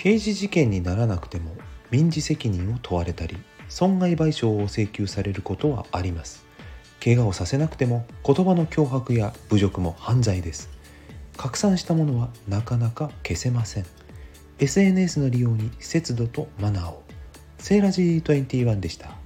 刑事事件にならなくても民事責任を問われたり損害賠償を請求されることはあります。怪我をさせなくても言葉の脅迫や侮辱も犯罪です。拡散したものはなかなか消せません。SNS の利用に節度とマナーを。セーラジー21でした。